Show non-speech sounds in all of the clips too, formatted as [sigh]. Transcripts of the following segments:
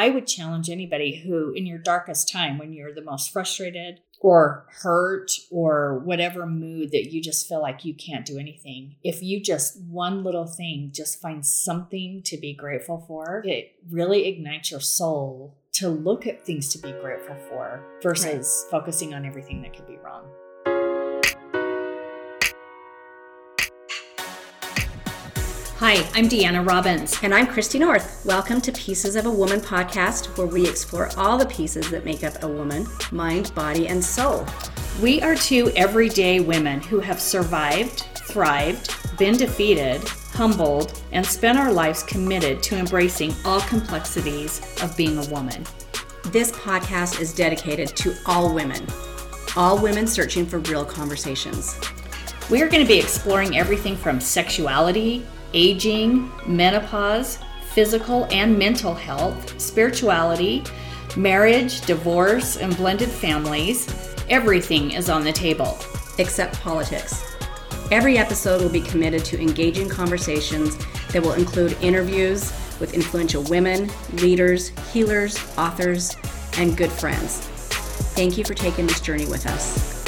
I would challenge anybody who, in your darkest time, when you're the most frustrated or hurt or whatever mood that you just feel like you can't do anything, if you just one little thing, just find something to be grateful for, it really ignites your soul to look at things to be grateful for versus right. focusing on everything that could be wrong. Hi, I'm Deanna Robbins. And I'm Christy North. Welcome to Pieces of a Woman podcast, where we explore all the pieces that make up a woman mind, body, and soul. We are two everyday women who have survived, thrived, been defeated, humbled, and spent our lives committed to embracing all complexities of being a woman. This podcast is dedicated to all women, all women searching for real conversations. We are going to be exploring everything from sexuality aging, menopause, physical and mental health, spirituality, marriage, divorce, and blended families. Everything is on the table. Except politics. Every episode will be committed to engaging conversations that will include interviews with influential women, leaders, healers, authors, and good friends. Thank you for taking this journey with us.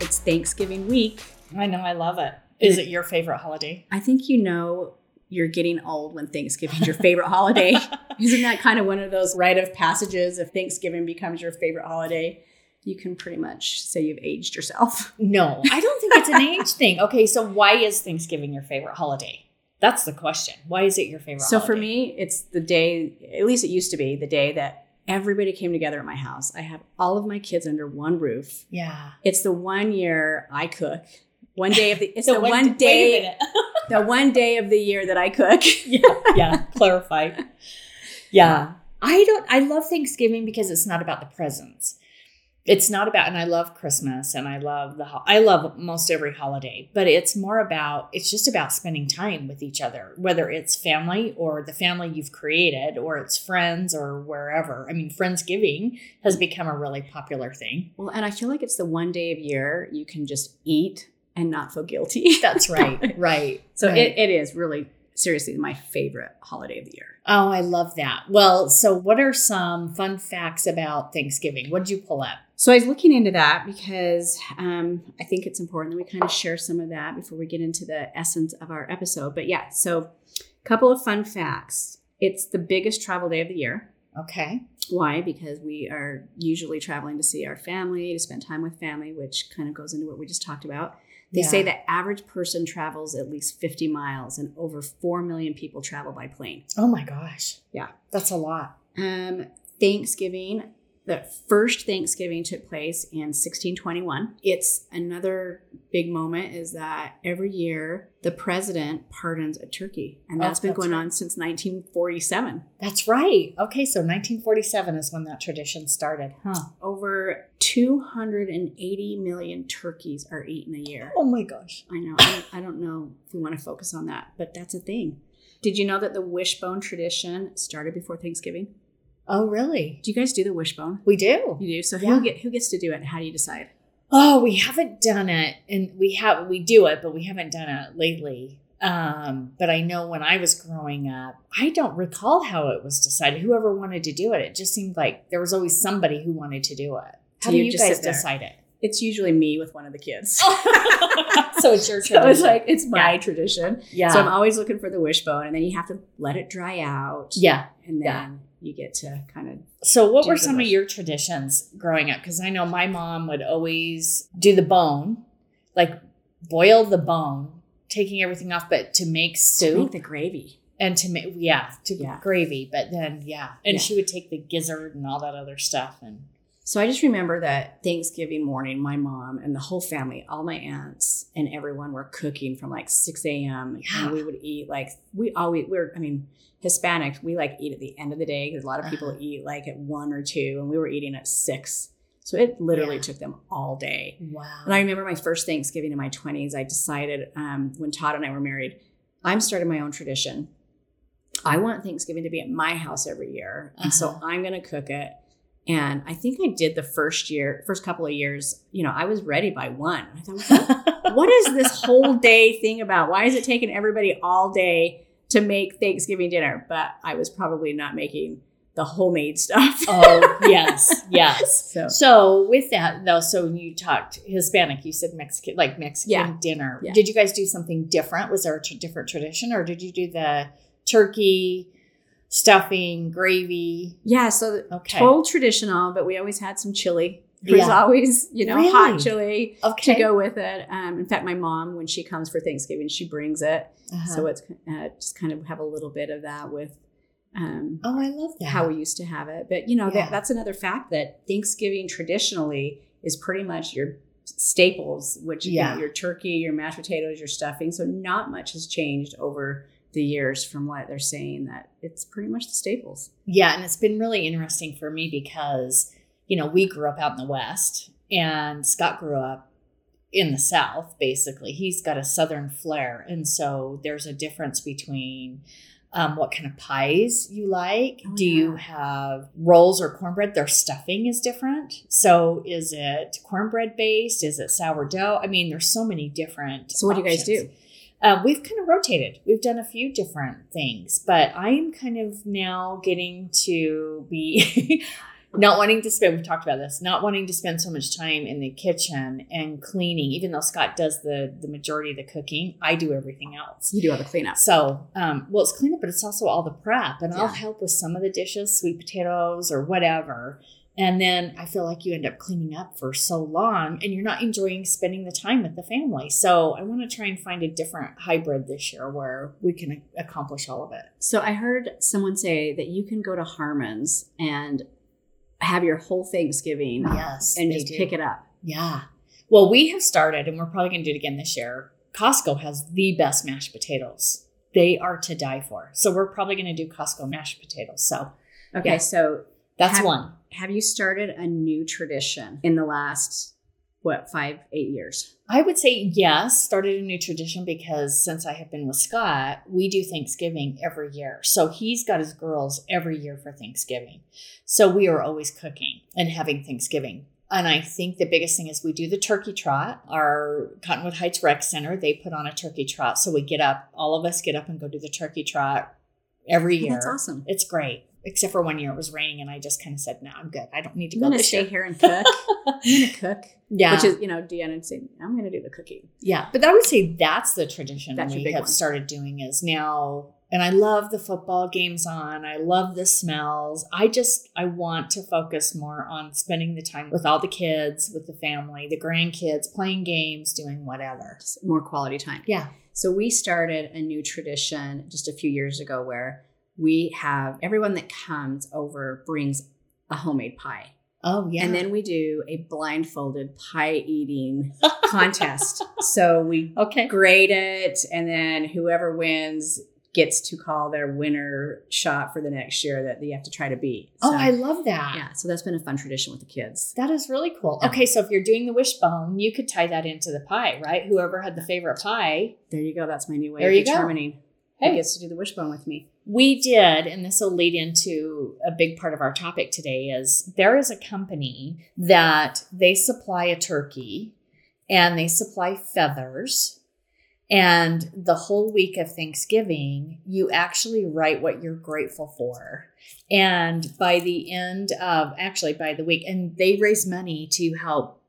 It's Thanksgiving week, I know, I love it. Is it your favorite holiday? I think you know you're getting old when Thanksgiving's your favorite holiday. [laughs] Isn't that kind of one of those rite of passages? If Thanksgiving becomes your favorite holiday, you can pretty much say you've aged yourself. No, I don't think it's an [laughs] age thing. Okay, so why is Thanksgiving your favorite holiday? That's the question. Why is it your favorite so holiday? for me, it's the day, at least it used to be, the day that everybody came together at my house. I have all of my kids under one roof. Yeah. It's the one year I cook one day of the it's [laughs] the, the one, one day [laughs] the one day of the year that I cook. [laughs] yeah, yeah. Clarify. Yeah. I don't I love Thanksgiving because it's not about the presents. It's not about and I love Christmas and I love the I love most every holiday, but it's more about it's just about spending time with each other, whether it's family or the family you've created or it's friends or wherever. I mean, Friendsgiving has become a really popular thing. Well, and I feel like it's the one day of year you can just eat and not feel guilty. [laughs] That's [laughs] right. Right. so right. It, it is really seriously my favorite holiday of the year. Oh, I love that. Well, so what are some fun facts about Thanksgiving? What did you pull up? So I was looking into that because um, I think it's important that we kind of share some of that before we get into the essence of our episode. But yeah, so a couple of fun facts. It's the biggest travel day of the year. Okay. Why? Because we are usually traveling to see our family, to spend time with family, which kind of goes into what we just talked about. They yeah. say the average person travels at least 50 miles and over 4 million people travel by plane. Oh my gosh. Yeah. That's a lot. Um, Thanksgiving, the first Thanksgiving took place in 1621. It's another big moment is that every year the president pardons a turkey, and oh, that's oh, been that's going right. on since 1947. That's right. Okay, so 1947 is when that tradition started, huh? Over 280 million turkeys are eaten a year. Oh my gosh. I know. I, I don't know if we want to focus on that, but that's a thing. Did you know that the wishbone tradition started before Thanksgiving? Oh, really? Do you guys do the wishbone? We do. You do. So yeah. who get who gets to do it? and How do you decide? Oh, we haven't done it, and we have we do it, but we haven't done it lately. Um, but I know when I was growing up, I don't recall how it was decided. Whoever wanted to do it, it just seemed like there was always somebody who wanted to do it. How do, you guys decide it? It's usually me with one of the kids. [laughs] so it's your tradition. [laughs] So it's like it's my yeah. tradition. Yeah. So I'm always looking for the wishbone, and then you have to let it dry out. Yeah. And then yeah. You get to kind of. So what were some of your traditions growing up? Because I know my mom would always do the bone, like boil the bone, taking everything off, but to make soup, to make the gravy and to make yeah to yeah. gravy but then yeah and yeah. she would take the gizzard and all that other stuff and so I just remember that Thanksgiving morning, my mom and the whole family, all my aunts and everyone were cooking from like 6 a.m. Yeah. And we would eat like, we always, we're, I mean, Hispanic, we like eat at the end of the day because a lot of people uh-huh. eat like at one or two and we were eating at six. So it literally yeah. took them all day. Wow. And I remember my first Thanksgiving in my 20s, I decided um, when Todd and I were married, I'm starting my own tradition. I want Thanksgiving to be at my house every year. And uh-huh. so I'm going to cook it and I think I did the first year, first couple of years, you know, I was ready by one. I thought, [laughs] what is this whole day thing about? Why is it taking everybody all day to make Thanksgiving dinner, but I was probably not making the homemade stuff. Oh, [laughs] yes, yes. So So with that though, so you talked Hispanic, you said Mexican, like Mexican Yeah. dinner. Yeah. Did you guys do something different? Was there a different tradition, or did you do the turkey stuffing, gravy? yeah, so Okay. total traditional, but we always had some chili. There was Yeah. always, you know, Really? hot chili Okay. to go with it. Um, in fact, my mom, when she comes for Thanksgiving, she brings it. Uh-huh. So it's uh, just kind of have a little bit of that with um, oh, I love that. how we used to have it. But you know, Yeah. that, that's another fact that Thanksgiving traditionally is pretty much your staples, which you know, Yeah. your turkey, your mashed potatoes, your stuffing. So not much has changed over the years from what they're saying that it's pretty much the staples. Yeah, and it's been really interesting for me because, you know, we grew up out in the West and Scott grew up in the South, basically. He's got a Southern flair. And so there's a difference between um, what kind of pies you like. Oh, Do you have rolls or cornbread? Their stuffing is different. So is it cornbread based? Is it sourdough? I mean, there's so many different. So what do you guys do? Uh, we've kind of rotated. We've done a few different things, but I'm kind of now getting to be [laughs] not wanting to spend. We've talked about this. Not wanting to spend so much time in the kitchen and cleaning. Even though Scott does the the majority of the cooking, I do everything else. You do all the cleanup. So, um, well, it's cleanup, but it's also all the prep, and I'll help with some of the dishes, sweet potatoes or whatever. And then I feel like you end up cleaning up for so long, and you're not enjoying spending the time with the family. So I want to try and find a different hybrid this year where we can accomplish all of it. So I heard someone say that you can go to Harmon's and have your whole Thanksgiving Yes, and just do. pick it up. Yeah. Well, we have started, and we're probably going to do it again this year. Costco has the best mashed potatoes. They are to die for. So we're probably going to do Costco mashed potatoes. So Okay, Yeah. so that's Have- one. have you started a new tradition in the last what five eight years I would say yes, started a new tradition because since I have been with Scott, we do Thanksgiving every year. So he's got his girls every year for Thanksgiving. So we are always cooking and having Thanksgiving. And I think the biggest thing is we do the turkey trot. Our Cottonwood Heights Rec Center, they put on a turkey trot. So we get up, all of us get up and go do the turkey trot every year. that's awesome It's great. Except for one year it was raining and I just kind of said, no, I'm good. I don't need to i'm go gonna this stay year. here and cook [laughs] i'm gonna cook yeah. which is you know deanna say i'm gonna do the cooking Yeah, but I would say that's the tradition That's we have one. started doing is now. And I love the football games on. I love the smells. I just I want to focus more on spending the time with all the kids, with the family, the grandkids, playing games, doing whatever. Just more quality time Yeah. so we started a new tradition just a few years ago where we have everyone that comes over brings a homemade pie Oh yeah. and then we do a blindfolded pie eating [laughs] contest so we okay. grade it, and then whoever wins gets to call their winner shot for the next year that they have to try to beat. Oh, I love that. yeah. So that's been a fun tradition with the kids. That is really cool. Yeah. Okay, so if you're doing the wishbone, you could tie that into the pie, right? Whoever had the favorite pie. There you go. That's my new way There of determining Hey. who gets to do the wishbone with me. We did, and this will lead into a big part of our topic today is there is a company that they supply a turkey and they supply feathers. And the whole week of Thanksgiving, you actually write what you're grateful for. And by the end of actually by the week, and they raise money to help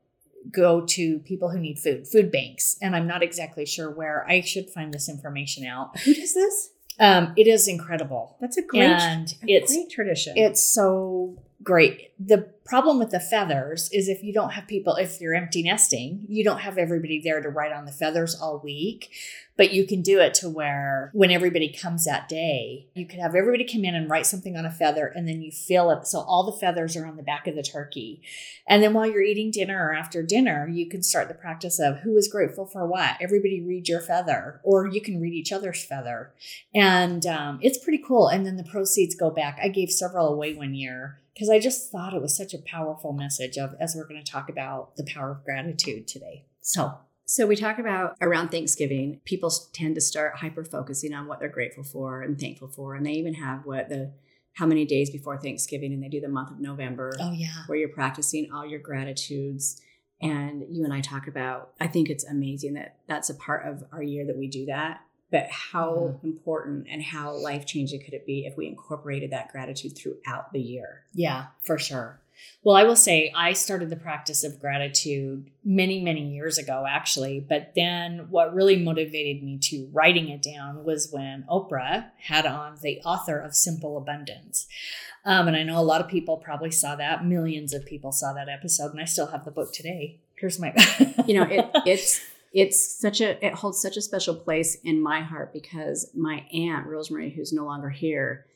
go to people who need food, food banks. And I'm not exactly sure where. I should find this information out. Who does this? Um, it is incredible. That's a great, and a it's great tradition. it's so great. The problem with the feathers is if you don't have people, if you're empty nesting, you don't have everybody there to write on the feathers all week. But you can do it to where when everybody comes that day, you could have everybody come in and write something on a feather and then you fill it. So all the feathers are on the back of the turkey. And then while you're eating dinner or after dinner, you can start the practice of who is grateful for what. Everybody read your feather, or you can read each other's feather. And um, it's pretty cool. And then the proceeds go back. I gave several away one year because I just thought it was such a powerful message of as we're going to talk about the power of gratitude today. So So we talk about around Thanksgiving, people tend to start hyper focusing on what they're grateful for and thankful for, and they even have what the how many days before Thanksgiving, and they do the month of November oh yeah, where you're practicing all your gratitudes. And you and I talk about. I think it's amazing that that's a part of our year that we do that. but how mm-hmm. important and how life changing could it be if we incorporated that gratitude throughout the year? Yeah, for sure. Well, I will say I started the practice of gratitude many, many years ago, actually. But then what really motivated me to writing it down was when Oprah had on the author of Simple Abundance. Um, and I know a lot of people probably saw that. Millions of people saw that episode, and I still have the book today. Here's my, [laughs] you know, it, it's it's such a it holds such a special place in my heart because my aunt Rosemary, who's no longer here,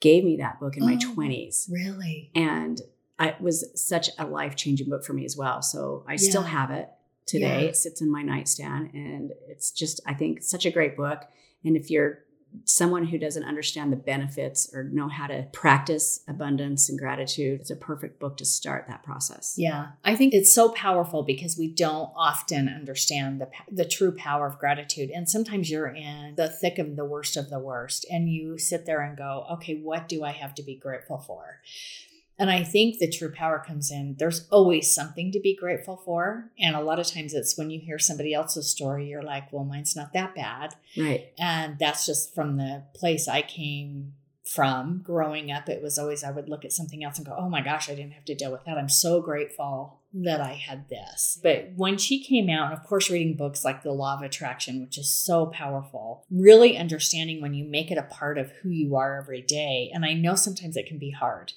gave me that book in my Oh. twenties, really. and I, it was such a life changing book for me as well. So I still have it today. Yeah. It sits in my nightstand, and it's just I think such a great book. And if you're someone who doesn't understand the benefits or know how to practice abundance and gratitude, it's a perfect book to start that process. Yeah, I think it's so powerful because we don't often understand the the true power of gratitude. And sometimes you're in the thick of the worst of the worst, and you sit there and go, "Okay, what do I have to be grateful for?" And I think the true power comes in. There's always something to be grateful for, and a lot of times it's when you hear somebody else's story, you're like, "Well, mine's not that bad." Right. And that's just from the place I came from growing up. It was always, I would look at something else and go, oh my gosh, I didn't have to deal with that. I'm so grateful that I had this. But when she came out, and of course, reading books like The Law of Attraction, which is so powerful, really understanding when you make it a part of who you are every day. And I know sometimes it can be hard,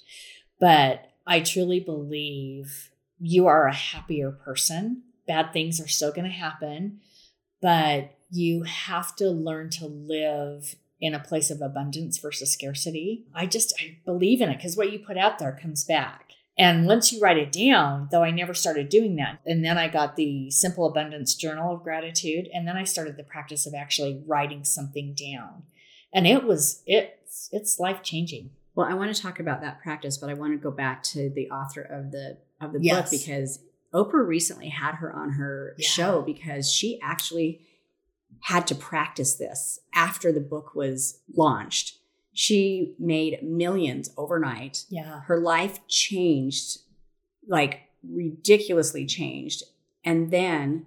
but I truly believe you are a happier person. Bad things are still going to happen, but you have to learn to live in a place of abundance versus scarcity. I just I believe in it because what you put out there comes back. And once you write it down, though I never started doing that. And then I got the Simple Abundance Journal of Gratitude. And then I started the practice of actually writing something down. And it was it's it's life changing. Well, I want to talk about that practice, but I want to go back to the author of the of the Yes. book because Oprah recently had her on her Yeah. show because she actually had to practice this after the book was launched. She made millions overnight. Yeah. Her life changed like ridiculously changed. And then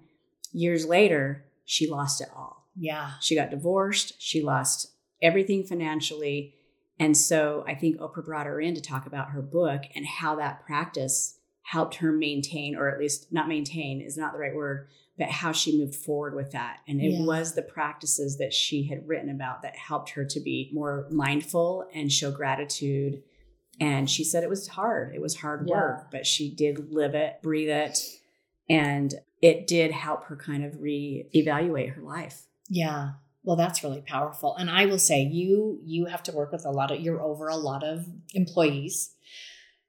years later, she lost it all. Yeah. She got divorced. She lost everything financially. And so I think Oprah brought her in to talk about her book and how that practice helped her maintain, or at least not maintain is not the right word, but how she moved forward with that. And it Yeah. was the practices that she had written about that helped her to be more mindful and show gratitude. And she said it was hard. It was hard Yeah. work, but she did live it, breathe it. And it did help her kind of re-evaluate her life. Yeah. Well, that's really powerful. And I will say you you have to work with a lot of you're over a lot of employees.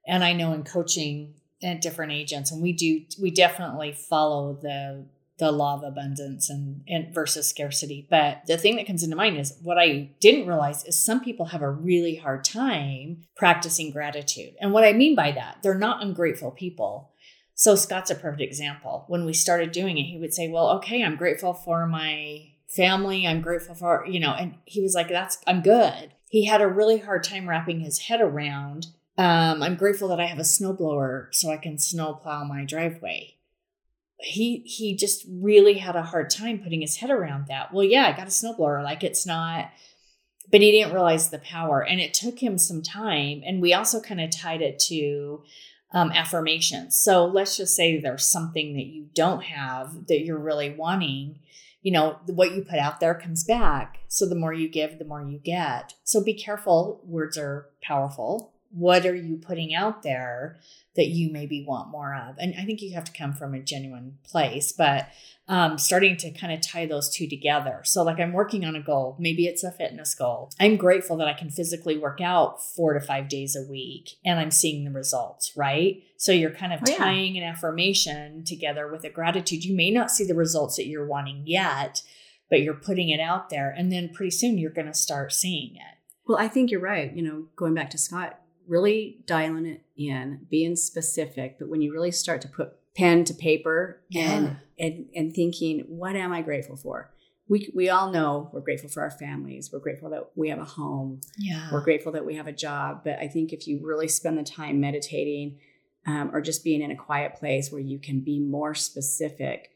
And I know in coaching at different agents and we do we definitely follow the the law of abundance and, and versus scarcity. But the thing that comes into mind is what I didn't realize is some people have a really hard time practicing gratitude. And what I mean by that, they're not ungrateful people. So Scott's a perfect example. When we started doing it, he would say, Well, okay, I'm grateful for my family. I'm grateful for, you know, and he was like, That's, I'm good. He had a really hard time wrapping his head around. Um, I'm grateful that I have a snowblower so I can snow plow my driveway. He he just really had a hard time putting his head around that. Well, yeah, I got a snowblower. Like it's not, but he didn't realize the power, and it took him some time. And we also kind of tied it to um, affirmations. So let's just say there's something that you don't have that you're really wanting. You know, what you put out there comes back. So the more you give, the more you get. So be careful. Words are powerful. What are you putting out there that you maybe want more of? And I think you have to come from a genuine place, but um, starting to kind of tie those two together. So, like, I'm working on a goal. Maybe it's a fitness goal. I'm grateful that I can physically work out four to five days a week and I'm seeing the results, right? So, you're kind of Oh, yeah. tying an affirmation together with a gratitude. You may not see the results that you're wanting yet, but you're putting it out there. And then pretty soon you're going to start seeing it. Well, I think you're right. You know, going back to Scott, really dialing it in, being specific. But when you really start to put pen to paper and and and thinking, what am I grateful for? We we all know we're grateful for our families. We're grateful that we have a home. Yeah. We're grateful that we have a job. But I think if you really spend the time meditating um, or just being in a quiet place where you can be more specific,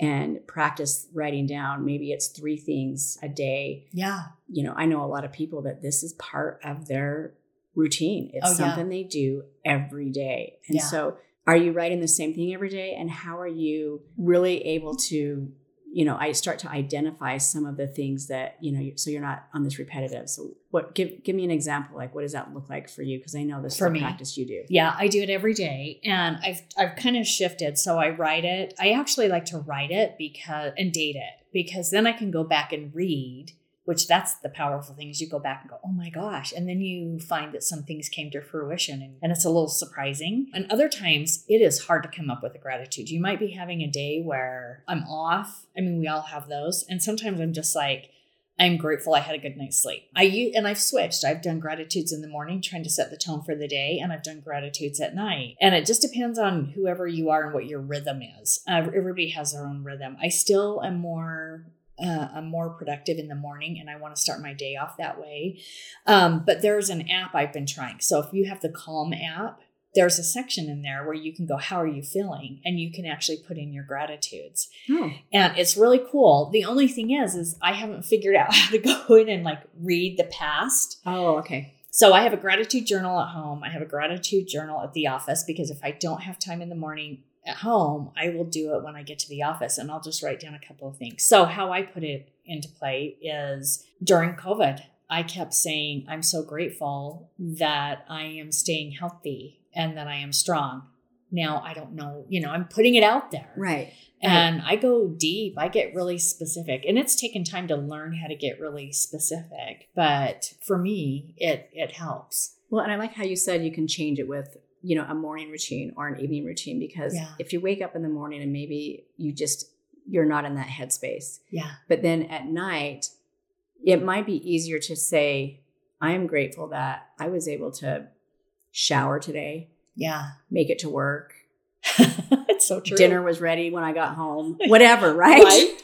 and practice writing down. Maybe it's three things a day. Yeah. You know, I know a lot of people that this is part of their routine. It's Oh, yeah. something they do every day. And Yeah. so, are you writing the same thing every day? And how are you really able to, you know, I start to identify some of the things that, you know, so you're not on this repetitive. So, what, give, give me an example. Like, what does that look like for you? Because I know this For is a me. practice you do. Yeah, I do it every day and I've I've kind of shifted so I write it. I actually like to write it because and date it because then I can go back and read, which that's the powerful thing is you go back and go, "Oh my gosh." And then you find that some things came to fruition and, and it's a little surprising. And other times it is hard to come up with a gratitude. You might be having a day where I'm off. I mean, we all have those. And sometimes I'm just like I'm grateful I had a good night's sleep. I and I've switched. I've done gratitudes in the morning, trying to set the tone for the day, and I've done gratitudes at night. And it just depends on whoever you are and what your rhythm is. Uh, everybody has their own rhythm. I still am more. Uh, I'm more productive in the morning, and I want to start my day off that way. Um, but there's an app I've been trying. So if you have the Calm app, there's a section in there where you can go, "How are you feeling?" and you can actually put in your gratitudes Oh, and it's really cool. The only thing is, is I haven't figured out [laughs] how to go in and like read the past. oh, okay. So I have a gratitude journal at home. I have a gratitude journal at the office because if I don't have time in the morning at home, I will do it when I get to the office and I'll just write down a couple of things. So how I put it into play is during COVID, I kept saying, I'm so grateful that I am staying healthy and that I am strong. Now I don't know, you know, I'm putting it out there. Right. And I go deep, I get really specific. And it's taken time to learn how to get really specific. But for me, it it helps. Well, and I like how you said you can change it with, you know, a morning routine or an evening routine because Yeah. if you wake up in the morning and maybe you just you're not in that headspace, Yeah. but then at night it might be easier to say I am grateful that I was able to shower today, Yeah. make it to work. [laughs] it's so true. Dinner was ready when I got home. Whatever, [laughs] right? Right?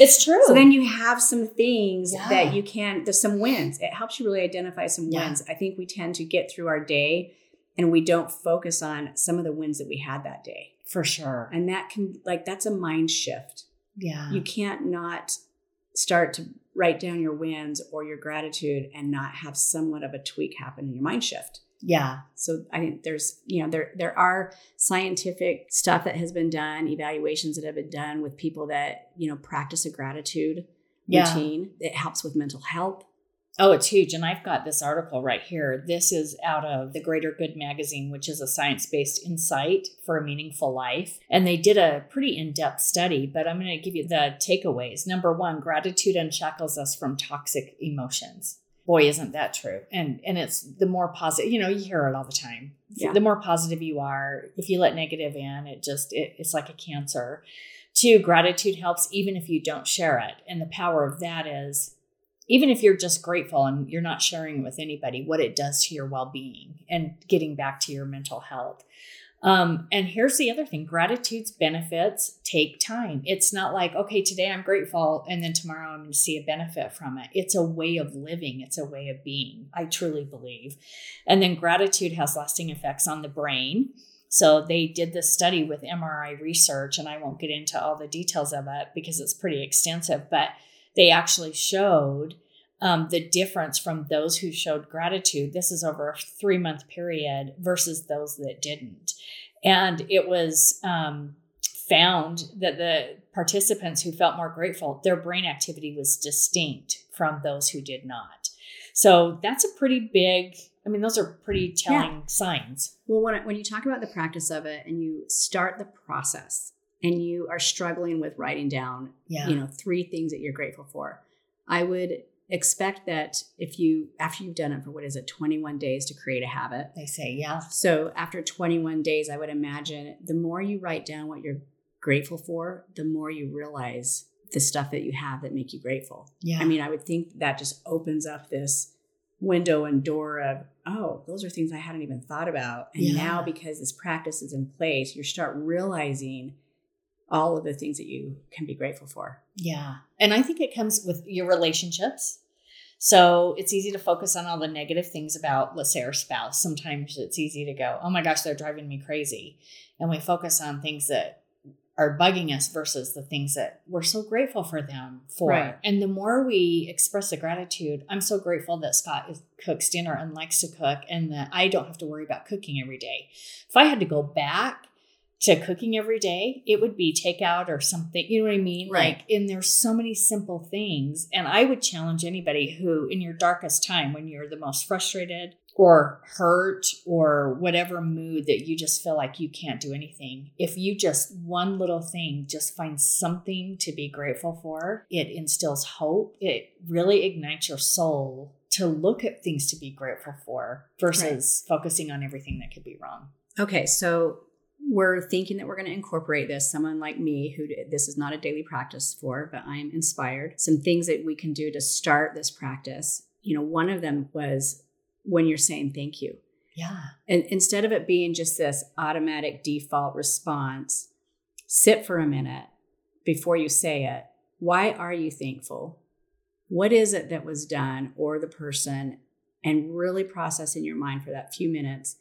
it's [laughs] true. So then you have some things Yeah. that you can, there's some wins. It helps you really identify some Yeah. wins. I think we tend to get through our day and we don't focus on some of the wins that we had that day. for sure. And that can, like, that's a mind shift. Yeah. You can't not start to write down your wins or your gratitude and not have somewhat of a tweak happen in your mind shift. yeah. So I think there's, you know, there there are scientific stuff that has been done, evaluations that have been done with people that, you know, practice a gratitude Yeah. routine. It helps with mental health. Oh, it's huge. And I've got this article right here. This is out of the Greater Good magazine, which is a science based insight for a meaningful life. And they did a pretty in depth study, but I'm going to give you the takeaways. Number one, gratitude unshackles us from toxic emotions. Boy, isn't that true? And and it's the more positive, you know, you hear it all the time. Yeah. The more positive you are, if you let negative in, it just it, it's like a cancer. Two, gratitude helps even if you don't share it. And the power of that is even if you're just grateful and you're not sharing it with anybody, what it does to your well being and getting back to your mental health. Um, and here's the other thing gratitude's benefits take time. It's not like, okay, today I'm grateful and then tomorrow I'm going to see a benefit from it. It's a way of living, it's a way of being, I truly believe. And then gratitude has lasting effects on the brain. So they did this study with MRI research, and I won't get into all the details of it because it's pretty extensive, but they actually showed um, the difference from those who showed gratitude. This is over a three month period versus those that didn't. And it was um, found that the participants who felt more grateful, their brain activity was distinct from those who did not. So that's a pretty big, I mean, those are pretty telling signs. Well, when, when you talk about the practice of it and you start the process and you are struggling with writing down, Yeah. you know, three things that you're grateful for, I would expect that if you, after you've done it for what is it, 21 days to create a habit. They say, yeah. So after 21 days, I would imagine the more you write down what you're grateful for, the more you realize the stuff that you have that make you grateful. Yeah. I mean, I would think that just opens up this window and door of, oh, those are things I hadn't even thought about. And Yeah. now because this practice is in place, you start realizing all of the things that you can be grateful for. Yeah. And I think it comes with your relationships. So it's easy to focus on all the negative things about, let's say, our spouse. Sometimes it's easy to go, oh my gosh, they're driving me crazy. And we focus on things that are bugging us versus the things that we're so grateful for them for. Right. And the more we express the gratitude, I'm so grateful that Scott is, cooks dinner and likes to cook and that I don't have to worry about cooking every day. If I had to go back to cooking every day, it would be takeout or something. You know what I mean? Right. Like, and there's so many simple things. And I would challenge anybody who, in your darkest time, when you're the most frustrated or hurt or whatever mood that you just feel like you can't do anything, if you just one little thing, just find something to be grateful for, it instills hope. It really ignites your soul to look at things to be grateful for versus focusing on everything that could be wrong. Okay, so we're thinking that we're going to incorporate this. Someone like me, who this is not a daily practice for, but I'm inspired. Some things that we can do to start this practice. You know, one of them was when you're saying thank you. Yeah. And instead of it being just this automatic default response, sit for a minute before you say it. Why are you thankful? What is it that was done or the person? And really process in your mind for that few minutes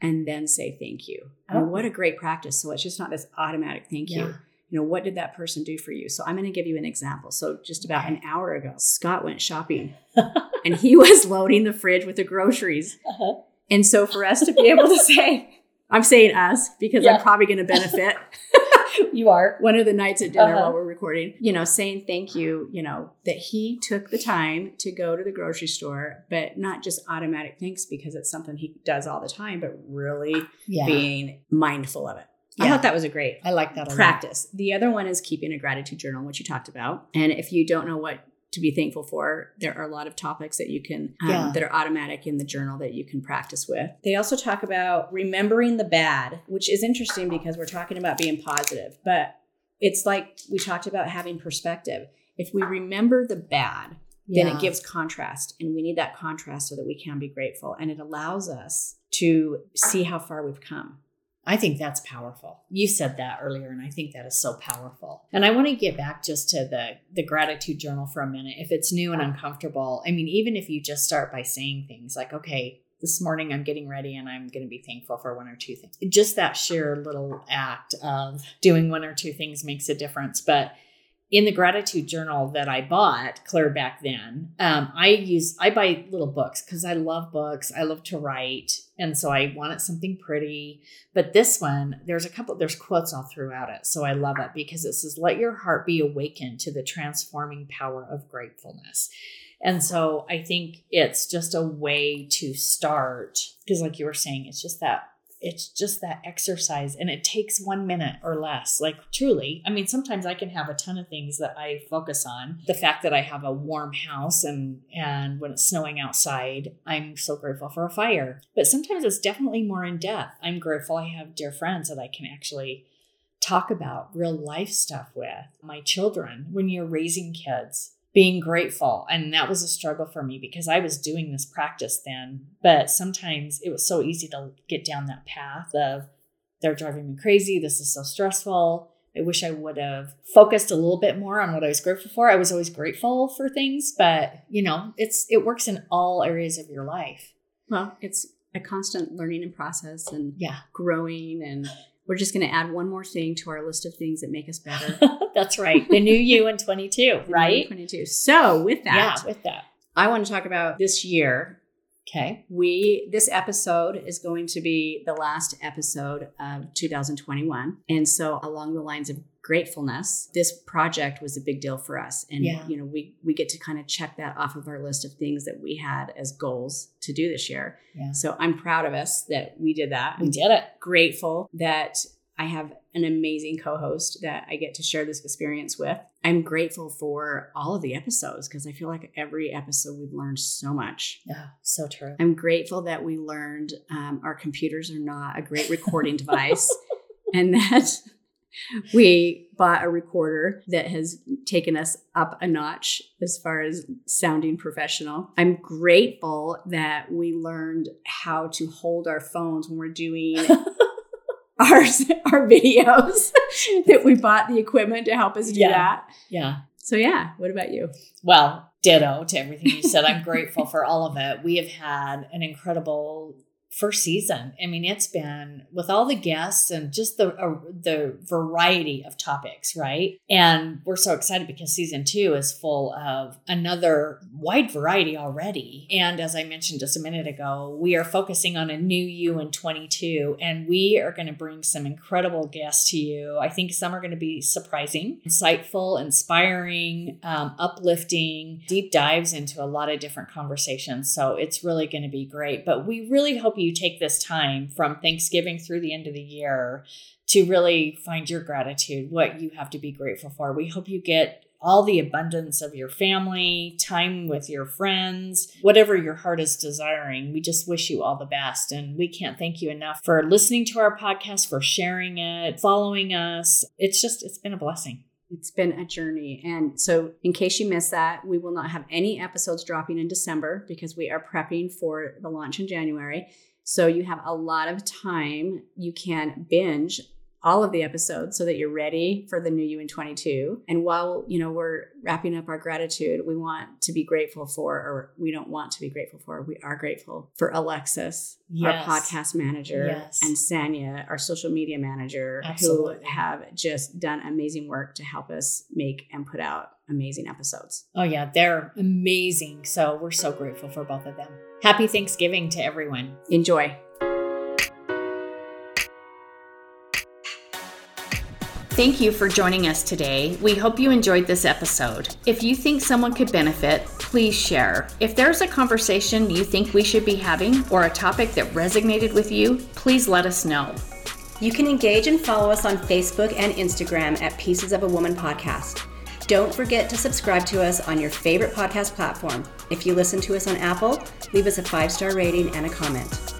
and then say thank you. I mean, Oh. what a great practice. So it's just not this automatic thank you. Yeah. You know, what did that person do for you? So I'm going to give you an example. So just about an hour ago, Scott went shopping [laughs] and he was loading the fridge with the groceries. Uh-huh. And so for us to be able to [laughs] say, I'm saying us because Yeah. I'm probably going to benefit [laughs] [laughs] You are. one of the nights at dinner Uh-huh. while we're recording, you know, saying thank you, you know, that he took the time to go to the grocery store, but not just automatic thanks because it's something he does all the time, but really Yeah. being mindful of it. I thought that was a great I like that a lot. practice. The other one is keeping a gratitude journal, which you talked about. And if you don't know what to be thankful for, there are a lot of topics that you can um, Yeah. that are automatic in the journal that you can practice with. They also talk about remembering the bad, which is interesting because we're talking about being positive, but it's like we talked about having perspective. If we remember the bad, then Yeah. it gives contrast and we need that contrast so that we can be grateful and it allows us to see how far we've come I think that's powerful. You said that earlier, and I think that is so powerful. And I want to get back just to the the gratitude journal for a minute. If it's new and uncomfortable, I mean, even if you just start by saying things like, "Okay, this morning I'm getting ready, and I'm going to be thankful for one or two things." Just that sheer little act of doing one or two things makes a difference. But in the gratitude journal that I bought clear back then, um, I use I buy little books because I love books. I love to write, and so I wanted something pretty. But this one, there's a couple, there's quotes all throughout it. So I love it because it says, let your heart be awakened to the transforming power of gratefulness. And so I think it's just a way to start because, like you were saying, it's just that. It's just that exercise, and it takes one minute or less. Like, truly, I mean, sometimes I can have a ton of things that I focus on. The fact that I have a warm house, and and when it's snowing outside, I'm so grateful for a fire. But sometimes it's definitely more in depth. I'm grateful I have dear friends that I can actually talk about real life stuff with. My children, when you're raising kids, being grateful. And that was a struggle for me because I was doing this practice then. But sometimes it was so easy to get down that path of they're driving me crazy. This is so stressful. I wish I would have focused a little bit more on what I was grateful for. I was always grateful for things, but you know, it's it works in all areas of your life. Well, it's a constant learning and process and Yeah. growing. And we're just going to add one more thing to our list of things that make us better. [laughs] That's right. The new you in 22, [laughs] right? 22. So, with that, Yeah, with that. I want to talk about this year. Okay. We this episode is going to be the last episode of 2021. And so along the lines of gratefulness, this project was a big deal for us. And Yeah. you know, we we get to kind of check that off of our list of things that we had as goals to do this year. Yeah. So I'm proud of us that we did that. We did it. grateful that I have an amazing co host that I get to share this experience with. I'm grateful for all of the episodes because I feel like every episode we've learned so much. Yeah, so true. I'm grateful that we learned um, our computers are not a great recording device [laughs] and that we bought a recorder that has taken us up a notch as far as sounding professional. I'm grateful that we learned how to hold our phones when we're doing [laughs] our, [laughs] our videos, [laughs] that we bought the equipment to help us do Yeah. that. Yeah. So, yeah, what about you? Well, ditto to everything you said. I'm grateful for all of it. We have had an incredible first season. I mean, it's been with all the guests and just the uh, the variety of topics, right? And we're so excited because season 2 is full of another wide variety already. And as I mentioned just a minute ago, we are focusing on a new you in 22 and we are going to bring some incredible guests to you. I think some are going to be surprising, insightful, inspiring, um, uplifting, deep dives into a lot of different conversations. So it's really going to be great. But we really hope you you take this time from Thanksgiving through the end of the year to really find your gratitude, what you have to be grateful for. We hope you get all the abundance of your family, time with your friends, whatever your heart is desiring. We just wish you all the best. And we can't thank you enough for listening to our podcast, for sharing it, following us. It's just, it's been a blessing. It's been a journey. And so, in case you missed that, we will not have any episodes dropping in December because we are prepping for the launch in January. So you have a lot of time. You can binge all of the episodes so that you're ready for the new you in 22 and while you know we're wrapping up our gratitude we want to be grateful for or we don't want to be grateful for we are grateful for alexis yes. our podcast manager yes. and sanya our social media manager Absolutely. who have just done amazing work to help us make and put out amazing episodes oh yeah they're amazing so we're so grateful for both of them happy thanksgiving to everyone enjoy Thank you for joining us today. We hope you enjoyed this episode. If you think someone could benefit, please share. If there's a conversation you think we should be having or a topic that resonated with you, please let us know. You can engage and follow us on Facebook and Instagram at Pieces of a Woman Podcast. Don't forget to subscribe to us on your favorite podcast platform. If you listen to us on Apple, leave us a five star rating and a comment.